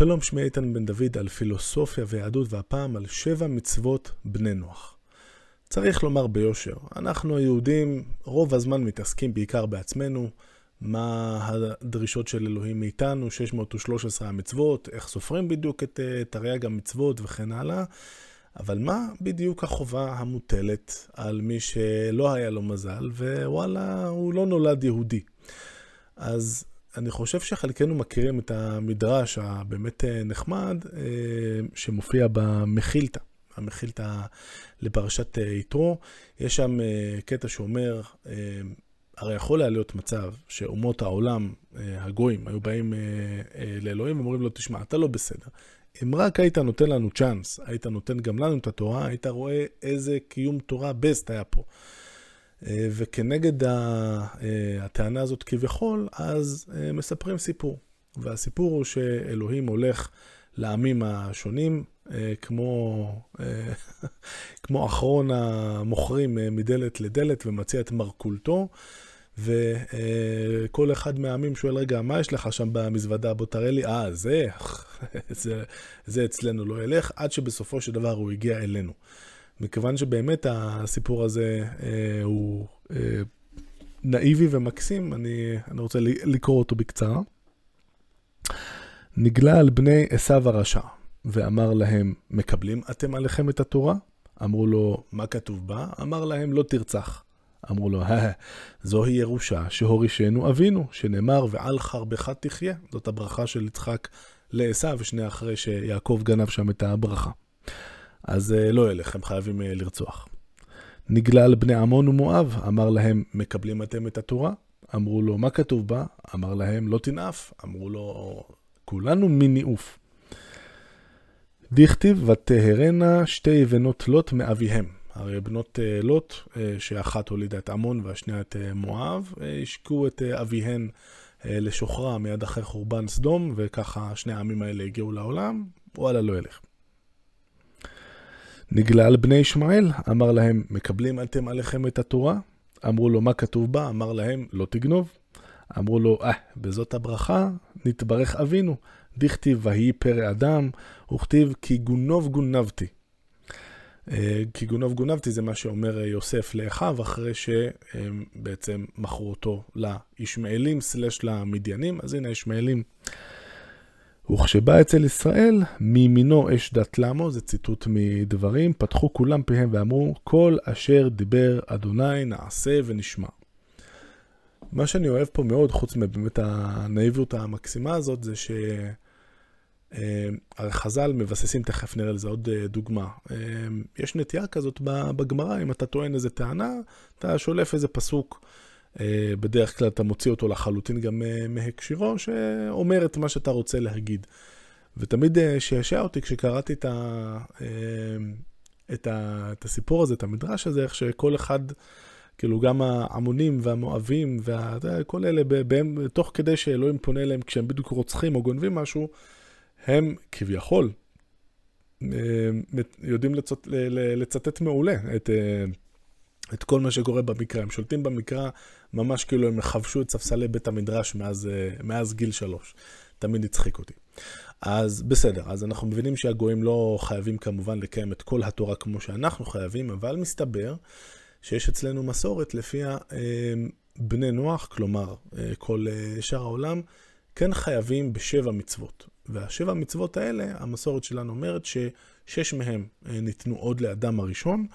שלום, שמי איתן בן דוד על פילוסופיה ויהדות, והפעם על שבע מצוות בני נוח. צריך לומר ביושר, אנחנו היהודים רוב הזמן מתעסקים בעיקר בעצמנו, מה הדרישות של אלוהים מאיתנו, 613 המצוות, איך סופרים בדיוק את תרי"ג המצוות וכן הלאה, אבל מה בדיוק החובה המוטלת על מי שלא היה לו מזל, ווואלה, הוא לא נולד יהודי. אז אני חושב שחלקנו מכירים את המדרש הבאמת אה, נחמד אה, שמופיע במחילתא, המחילתא לפרשת אה, יתרו. יש שם קטע שאומר, הרי יכול היה להיות מצב שאומות העולם, הגויים, היו באים לאלוהים ואומרים לו, תשמע, אתה לא בסדר. אם רק היית נותן לנו צ'אנס, היית נותן גם לנו את התורה, היית רואה איזה קיום תורה בסט היה פה. אה, וכנגד אה, הטענה הזאת כביכול, אז אה, מספרים סיפור. והסיפור הוא שאלוהים הולך לעמים השונים, כמו, כמו אחרון המוכרים מדלת לדלת ומציע את מרכולתו. וכל אחד מהעמים שואל, רגע, מה יש לך שם במזוודה? בוא תראה לי. אה, זה, זה, זה אצלנו לא ילך, עד שבסופו של דבר הוא הגיע אלינו. מכיוון שבאמת הסיפור הזה אה, הוא אה, נאיבי ומקסים, אני, אני רוצה לקרוא אותו בקצרה. נגלה על בני עשיו הרשע, ואמר להם, מקבלים אתם עליכם את התורה? אמרו לו, מה כתוב בה? אמר להם, לא תרצח. אמרו לו, זוהי ירושה שהורישנו אבינו, שנאמר, ועל חרבך תחיה. זאת הברכה של יצחק לעשו, שנייה אחרי שיעקב גנב שם את הברכה. אז אה, לא ילך, הם חייבים אה, לרצוח. נגלה על בני עמון ומואב, אמר להם, מקבלים אתם את התורה? אמרו לו, מה כתוב בה? אמר להם, לא תנאף. אמרו לו, כולנו מניאוף. דכתיב, ותהרנה שתי בנות לוט מאביהם. הרי בנות אה, לוט, שאחת הולידה את עמון והשנייה את מואב, השקו את אביהן לשוחרה מיד אחרי חורבן סדום, וככה שני העמים האלה הגיעו לעולם, וואלה לא ילך. נגלה על בני ישמעאל, אמר להם, מקבלים אתם עליכם את התורה? אמרו לו, מה כתוב בה? אמר להם, לא תגנוב. אמרו לו, אה, בזאת הברכה נתברך אבינו. דכתיב ויהי פרא אדם, וכתיב כי גונוב גונבתי. אה, כי גונוב גונבתי זה מה שאומר יוסף לאחיו, אחרי שהם בעצם מכרו אותו לישמעאלים סלש למדיינים. אז הנה הישמעאלים וכשבא אצל ישראל, מימינו אש דת למו, זה ציטוט מדברים, פתחו כולם פיהם ואמרו, כל אשר דיבר אדוני נעשה ונשמע. מה שאני אוהב פה מאוד, חוץ מבאמת הנאיביות המקסימה הזאת, זה ש... אה, הרי חז"ל מבססים, תכף נראה לזה עוד אה, דוגמה. אה, יש נטייה כזאת בגמרא, אם אתה טוען איזה טענה, אתה שולף איזה פסוק. אה, בדרך כלל אתה מוציא אותו לחלוטין גם אה, מהקשירו, שאומר את מה שאתה רוצה להגיד. ותמיד אה, שעשע אותי כשקראתי את, ה, את, ה, את הסיפור הזה, את המדרש הזה, איך שכל אחד, כאילו גם העמונים והמואבים, וכל אלה, בהם, תוך כדי שאלוהים פונה אליהם כשהם בדיוק רוצחים או גונבים משהו, הם כביכול יודעים לצט, לצטט מעולה את... את כל מה שקורה במקרא. הם שולטים במקרא ממש כאילו הם חבשו את ספסלי בית המדרש מאז, אה, מאז גיל שלוש. תמיד הצחיק אותי. אז בסדר, אז אנחנו מבינים שהגויים לא חייבים כמובן לקיים את כל התורה כמו שאנחנו חייבים, אבל מסתבר שיש אצלנו מסורת לפיה אה, בני נוח, כלומר אה, כל שאר העולם, כן חייבים בשבע מצוות. והשבע מצוות האלה, המסורת שלנו אומרת ששש מהם ניתנו עוד לאדם הראשון,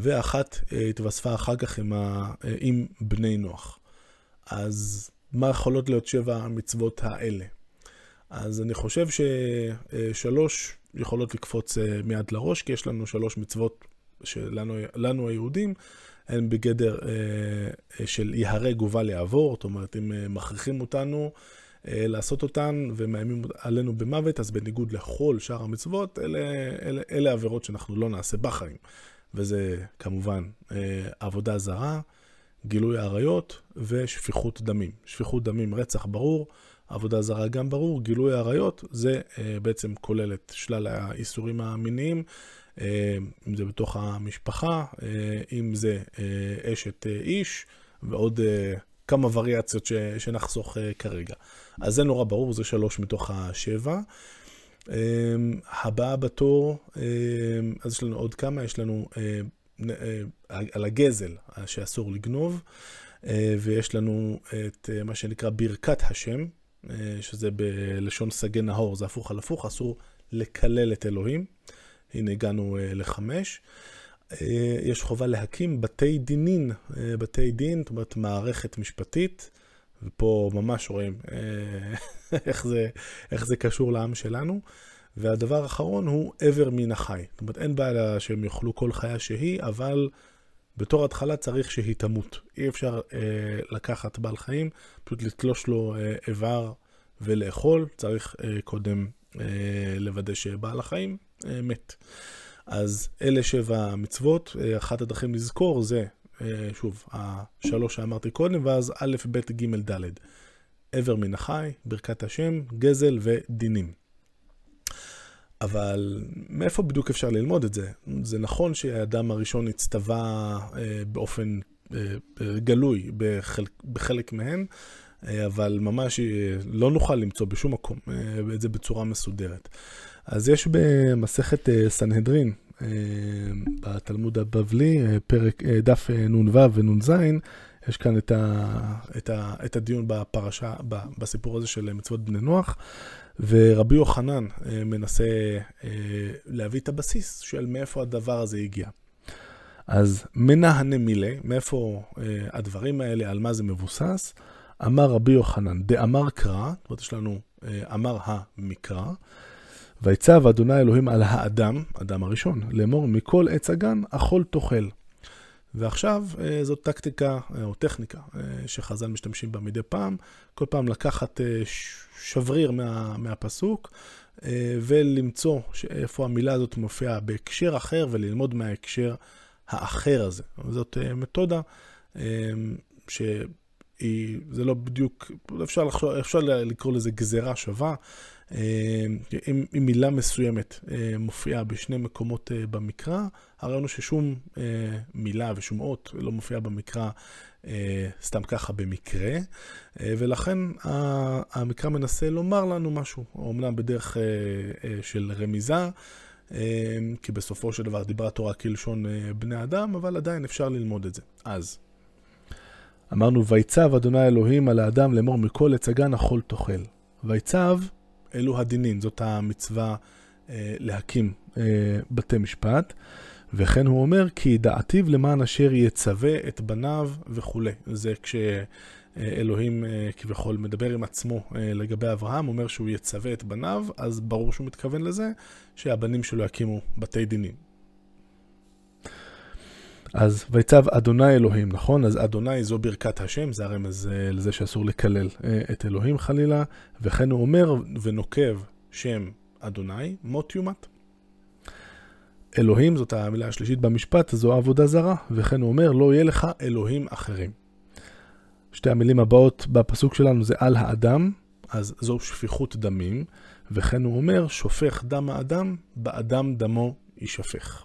ואחת אה, התווספה אחר כך עם, ה, אה, עם בני נוח. אז מה יכולות להיות שבע המצוות האלה? אז אני חושב ששלוש יכולות לקפוץ אה, מיד לראש, כי יש לנו שלוש מצוות שלנו לנו היהודים, הן בגדר של ייהרג ובל יעבור, זאת אומרת, אם מכריחים אותנו לעשות אותן ומאיימים עלינו במוות, אז בניגוד לכל שאר המצוות, אלה, אלה, אלה עבירות שאנחנו לא נעשה בחיים. וזה כמובן אה, עבודה זרה, גילוי עריות ושפיכות דמים. שפיכות דמים, רצח ברור, עבודה זרה גם ברור, גילוי עריות זה אה, בעצם כולל את שלל האיסורים המיניים, אה, אם זה בתוך המשפחה, אם זה אשת איש ועוד כמה וריאציות שנחסוך כרגע. אז זה נורא ברור, זה שלוש מתוך השבע. הבאה בתור, אז יש לנו עוד כמה, יש לנו על הגזל שאסור לגנוב, ויש לנו את מה שנקרא ברכת השם, שזה בלשון סגי נהור, זה הפוך על הפוך, אסור לקלל את אלוהים. הנה הגענו לחמש. יש חובה להקים בתי דינין, בתי דין, זאת אומרת מערכת משפטית, ופה ממש רואים איך זה, איך זה קשור לעם שלנו. והדבר האחרון הוא עבר מן החי. זאת אומרת, אין בעיה שהם יאכלו כל חיה שהיא, אבל בתור התחלה צריך שהיא תמות. אי אפשר אה, לקחת בעל חיים, פשוט לתלוש לו אה, איבר ולאכול, צריך אה, קודם אה, לוודא שבעל החיים אה, מת. אז אלה שבע מצוות, אה, אחת הדרכים לזכור זה, אה, שוב, השלוש שאמרתי קודם, ואז א', ב', ג', ד'. עבר מן החי, ברכת השם, גזל ודינים. אבל מאיפה בדיוק אפשר ללמוד את זה? זה נכון שהאדם הראשון הצטווה אה, באופן אה, גלוי בחלק, בחלק מהן, אה, אבל ממש אה, לא נוכל למצוא בשום מקום אה, את זה בצורה מסודרת. אז יש במסכת אה, סנהדרין, אה, בתלמוד הבבלי, אה, פרק, אה, דף אה, נ"ו ונ"ז, יש כאן את, ה, את, ה, את הדיון בפרשה, בסיפור הזה של מצוות בני נוח. ורבי יוחנן אה, מנסה אה, להביא את הבסיס של מאיפה הדבר הזה הגיע. אז מנהנה מילה, מאיפה אה, הדברים האלה, על מה זה מבוסס? אמר רבי יוחנן, דאמר קרא, זאת אומרת יש לנו אמר המקרא, ויצב אדוני אלוהים על האדם, אדם הראשון, לאמור מכל עץ הגן אכול תאכל. ועכשיו זאת טקטיקה או טכניקה שחז"ל משתמשים בה מדי פעם, כל פעם לקחת שבריר מה, מהפסוק, אה, ולמצוא איפה המילה הזאת מופיעה בהקשר אחר, וללמוד מההקשר האחר הזה. זאת אה, מתודה אה, שהיא, זה לא בדיוק, אפשר, לחשוב, אפשר לקרוא לזה גזירה שווה. אם, אם מילה מסוימת מופיעה בשני מקומות במקרא, הרעיון הוא ששום מילה ושום אות לא מופיעה במקרא אה, סתם ככה במקרה, אה, ולכן המקרא מנסה לומר לנו משהו, אמנם בדרך אה, של רמיזה, כי בסופו של דבר דיברה תורה כלשון בני אדם, אבל עדיין אפשר ללמוד את זה. אז, אמרנו, ויצב אדוני אלוהים על האדם לאמור מכל עץ הגן אכול תאכל. ויצב, אלו הדינין, זאת המצווה להקים בתי משפט. וכן הוא אומר, כי ידעתיו למען אשר יצווה את בניו וכולי. זה כשאלוהים אה, כביכול מדבר עם עצמו אה, לגבי אברהם, אומר שהוא יצווה את בניו, אז ברור שהוא מתכוון לזה שהבנים שלו יקימו בתי דינים. אז ויצב אדוני אלוהים, נכון? אז אדוני זו ברכת השם, זה הרמז אה, לזה שאסור לקלל את אלוהים חלילה, וכן הוא אומר ונוקב שם אדוני, מות יומת. אלוהים, זאת המילה השלישית במשפט, זו עבודה זרה, וכן הוא אומר, לא יהיה לך אלוהים אחרים. שתי המילים הבאות בפסוק שלנו זה על האדם, אז זו שפיכות דמים, וכן הוא אומר, שופך דם האדם, באדם דמו יישפך.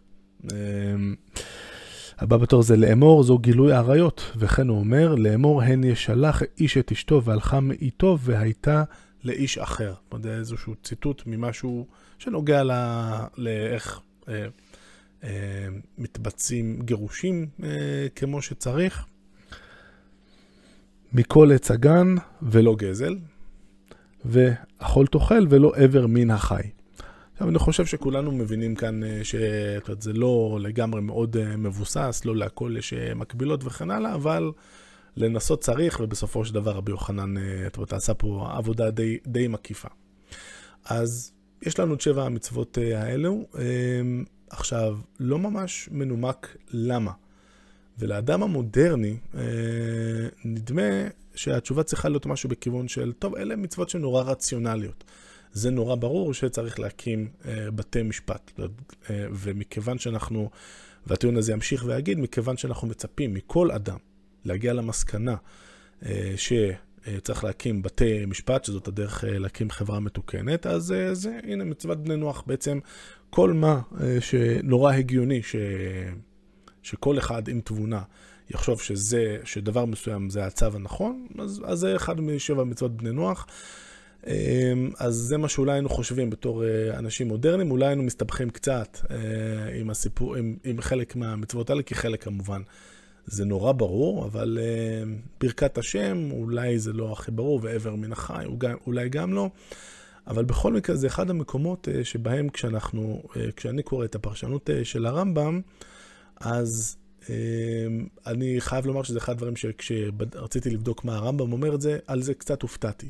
הבא בתור זה לאמור, זו גילוי עריות, וכן הוא אומר, לאמור הן ישלח איש את אשתו והלכה מאיתו והייתה לאיש אחר. זאת אומרת, איזשהו ציטוט ממשהו שנוגע לאיך אה, אה, מתבצעים גירושים אה, כמו שצריך. מכל עץ הגן ולא גזל, ואכול תאכל ולא עבר מן החי. עכשיו, אני חושב שכולנו מבינים כאן שזה לא לגמרי מאוד מבוסס, לא להכל יש מקבילות וכן הלאה, אבל לנסות צריך, ובסופו של דבר רבי יוחנן, עשה פה עבודה די, די מקיפה. אז יש לנו את שבע המצוות אה, האלו. אמ, עכשיו, לא ממש מנומק למה. ולאדם המודרני, אה, נדמה שהתשובה צריכה להיות משהו בכיוון של, טוב, אלה מצוות שנורא רציונליות. זה נורא ברור שצריך להקים אה, בתי משפט. ומכיוון שאנחנו, והטיעון הזה ימשיך ויגיד, מכיוון שאנחנו מצפים מכל אדם להגיע למסקנה ש... אה, צריך להקים בתי משפט, שזאת הדרך אה, להקים חברה מתוקנת, אז אה, זה, הנה, מצוות בני נוח. בעצם כל מה שנורא הגיוני, ש... שכל אחד עם תבונה יחשוב שזה, שדבר מסוים זה הצו הנכון, אז, אז זה אחד משבע מצוות בני נוח. אז זה מה שאולי היינו חושבים בתור אנשים מודרניים, אולי היינו מסתבכים קצת עם הסיפור, עם, עם חלק מהמצוות האלה, כי חלק כמובן זה נורא ברור, אבל ברכת השם, אולי זה לא הכי ברור, ועבר מן החי, אולי גם לא. אבל בכל מקרה זה אחד המקומות שבהם כשאנחנו, כשאני קורא את הפרשנות של הרמב"ם, אז אני חייב לומר שזה אחד הדברים שכשרציתי לבדוק מה הרמב"ם אומר את זה, על זה קצת הופתעתי.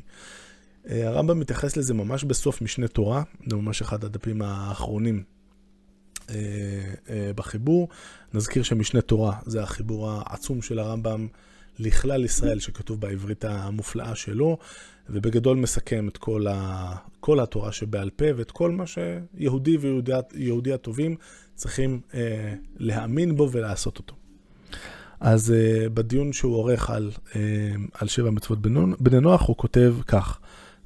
הרמב"ם מתייחס לזה ממש בסוף משנה תורה, זה ממש אחד הדפים האחרונים בחיבור. נזכיר שמשנה תורה זה החיבור העצום של הרמב"ם לכלל ישראל, שכתוב בעברית המופלאה שלו, ובגדול מסכם את כל, ה... כל התורה שבעל פה ואת כל מה שיהודי ויהודי הטובים צריכים אה, להאמין בו ולעשות אותו. אז אה, בדיון שהוא עורך על, אה, על שבע מצוות בני נוח, הוא כותב כך,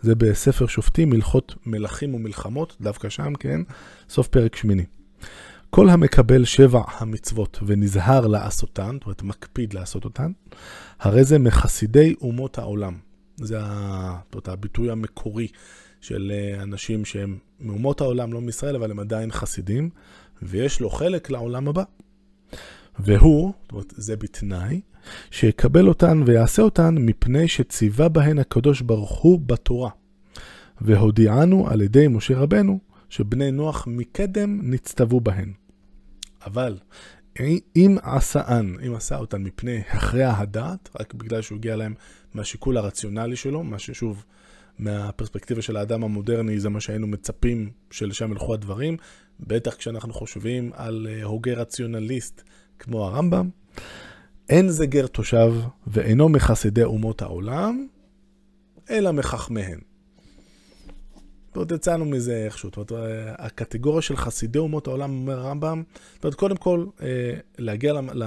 זה בספר שופטים, הלכות מלכים ומלחמות, דווקא שם, כן? סוף פרק שמיני. כל המקבל שבע המצוות ונזהר לעשותן, זאת אומרת, מקפיד לעשות אותן, הרי זה מחסידי אומות העולם. זה זאת, הביטוי המקורי של אה, אנשים שהם מאומות העולם, לא מישראל, אבל הם עדיין חסידים, ויש לו חלק לעולם הבא. והוא, זאת אומרת, זה בתנאי, שיקבל אותן ויעשה אותן מפני שציווה בהן הקדוש ברוך הוא בתורה. והודיענו על ידי משה רבנו שבני נוח מקדם נצטוו בהן. אבל אם עשאן, אם עשה אותן מפני הכרע הדעת, רק בגלל שהוא הגיע להם מהשיקול הרציונלי שלו, מה ששוב, מהפרספקטיבה של האדם המודרני, זה מה שהיינו מצפים שלשם ילכו הדברים, בטח כשאנחנו חושבים על אה, הוגה רציונליסט כמו הרמב"ם. אין זה גר תושב ואינו מחסידי אומות העולם, אלא מחכמיהן. ועוד יצאנו מזה איכשהו. זאת אומרת, הקטגוריה של חסידי אומות העולם, אומר הרמב"ם, זאת אומרת, קודם כל, אה, להגיע ל...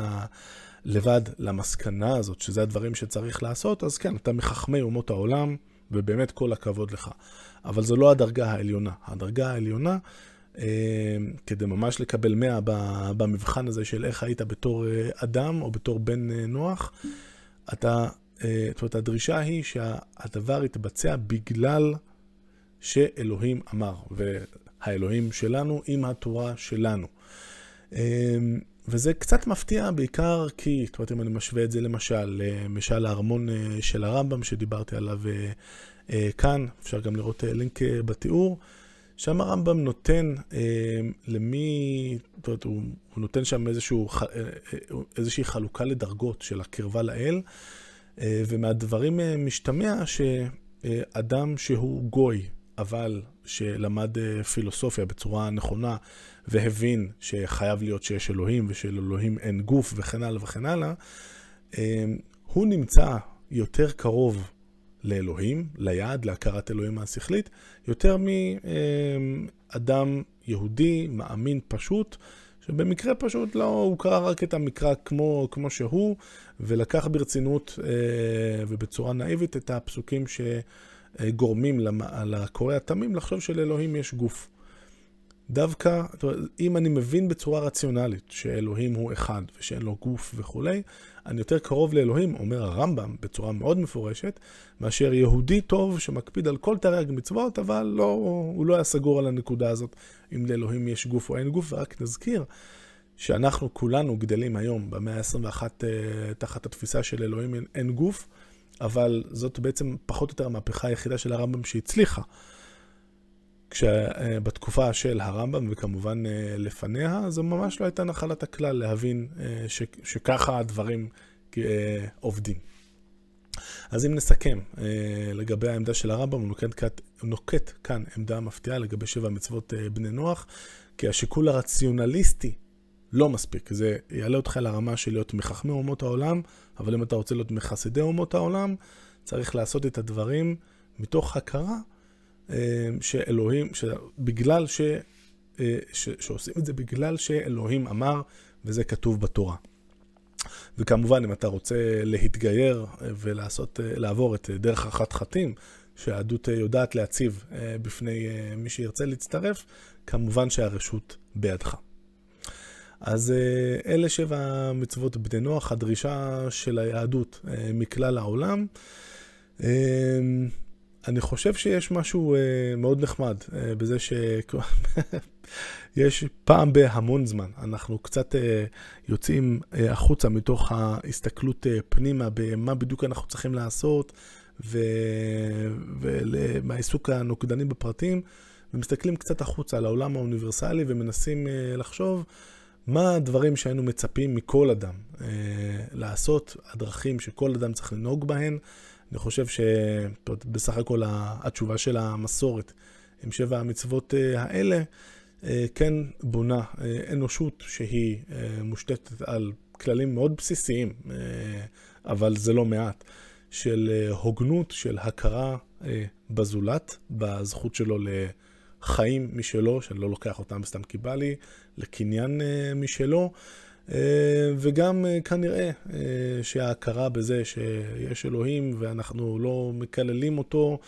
לבד למסקנה הזאת, שזה הדברים שצריך לעשות, אז כן, אתה מחכמי אומות העולם, ובאמת כל הכבוד לך. אבל זו לא הדרגה העליונה. הדרגה העליונה, אה, כדי ממש לקבל 100 במבחן הזה של איך היית בתור אה, אדם או בתור בן נוח, אתה, זאת אומרת, הדרישה היא שהדבר יתבצע בגלל שאלוהים אמר, והאלוהים שלנו עם התורה שלנו. וזה קצת מפתיע בעיקר כי, זאת אומרת, אם אני משווה את זה למשל, למשל הארמון אה, של הרמב"ם שדיברתי עליו אה, אה, כאן, אפשר גם לראות לינק בתיאור, שם הרמב"ם נותן למי, זאת אומרת, הוא, הוא נותן שם איזשהו, איזושהי חלוקה לדרגות של הקרבה לאל, ומהדברים משתמע שאדם שהוא גוי, אבל שלמד אה, פילוסופיה בצורה נכונה והבין שחייב להיות שיש אלוהים ושלאלוהים אין גוף וכן הלאה וכן הלאה, אה, הוא נמצא יותר קרוב לאלוהים, ליעד, להכרת אלוהים השכלית, יותר מאדם יהודי, מאמין פשוט, שבמקרה פשוט לא, הוא קרא רק את המקרא כמו, כמו שהוא, ולקח ברצינות אה, ובצורה נאיבית את הפסוקים ש... גורמים לקורא התמים לחשוב שלאלוהים יש גוף. דווקא, אם אני מבין בצורה רציונלית שאלוהים הוא אחד ושאין לו גוף וכולי, אני יותר קרוב לאלוהים, אומר הרמב"ם בצורה מאוד מפורשת, מאשר יהודי טוב שמקפיד על כל תרי"ג מצוות, אבל לא, הוא לא היה סגור על הנקודה הזאת, אם לאלוהים יש גוף או אין גוף, ורק נזכיר שאנחנו כולנו גדלים היום במאה ה-21 אה, תחת התפיסה של אלוהים אין גוף, אבל זאת בעצם פחות או יותר המהפכה היחידה של הרמב"ם שהצליחה. כשבתקופה של הרמב"ם, וכמובן אה, לפניה, זו ממש לא הייתה נחלת הכלל להבין אה, ש, שככה הדברים אה, עובדים. אז אם נסכם לגבי העמדה של הרמב"ם, הוא נוקט, נוקט כאן עמדה מפתיעה לגבי שבע מצוות בני נוח, כי השיקול הרציונליסטי לא מספיק. זה יעלה אותך לרמה של להיות מחכמי אומות העולם, אבל אם אתה רוצה להיות מחסידי אומות העולם, צריך לעשות את הדברים מתוך הכרה אה, שאלוהים, בגלל ש... אה, ש... שעושים את זה בגלל שאלוהים אמר, וזה כתוב בתורה. וכמובן, אם אתה רוצה להתגייר ולעשות, אה, לעבור את דרך החתחתים, שהיהדות יודעת להציב בפני מי שירצה להצטרף, כמובן שהרשות בידך. אז אה, אלה שבע מצוות בני נוח, הדרישה של היהדות אה, מכלל העולם. אני חושב שיש משהו uh, מאוד נחמד uh, בזה שיש פעם בהמון זמן, אנחנו קצת uh, יוצאים uh, החוצה מתוך ההסתכלות uh, פנימה במה בדיוק אנחנו צריכים לעשות, ומהעיסוק הנוקדני בפרטים, ומסתכלים קצת החוצה על העולם האוניברסלי ומנסים uh, לחשוב מה הדברים שהיינו מצפים מכל אדם uh, לעשות, הדרכים שכל אדם צריך לנהוג בהן. אני חושב שבסך הכל התשובה של המסורת עם שבע המצוות אה, האלה אה, כן בונה אה, אנושות שהיא מושתתת על כללים מאוד בסיסיים, אבל זה לא מעט, של הוגנות, של הכרה בזולת, בזכות שלו לחיים משלו, שאני לא לוקח אותם סתם כי בא לי, לקניין משלו. אה, וגם אה, כנראה אה, שההכרה בזה שיש אלוהים ואנחנו לא מקללים אותו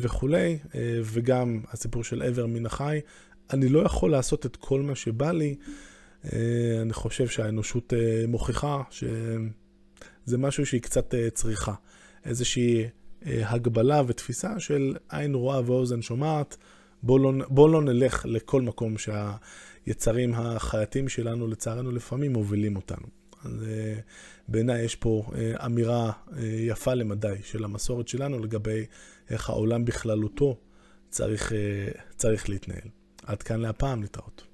וכולי, וגם הסיפור של עבר מן החי, אני לא יכול לעשות את כל מה שבא לי. אני חושב שהאנושות מוכיחה שזה משהו שהיא קצת צריכה. איזושהי הגבלה ותפיסה של עין רואה ואוזן שומעת. בוא לא, בוא לא נלך לכל מקום שה... היצרים החייתיים שלנו, לצערנו, לפעמים מובילים אותנו. אז אה, בעיניי יש פה אה, אמירה אה, יפה למדי של המסורת שלנו לגבי איך העולם בכללותו צריך, צריך להתנהל. עד כאן להפעם, להתראות.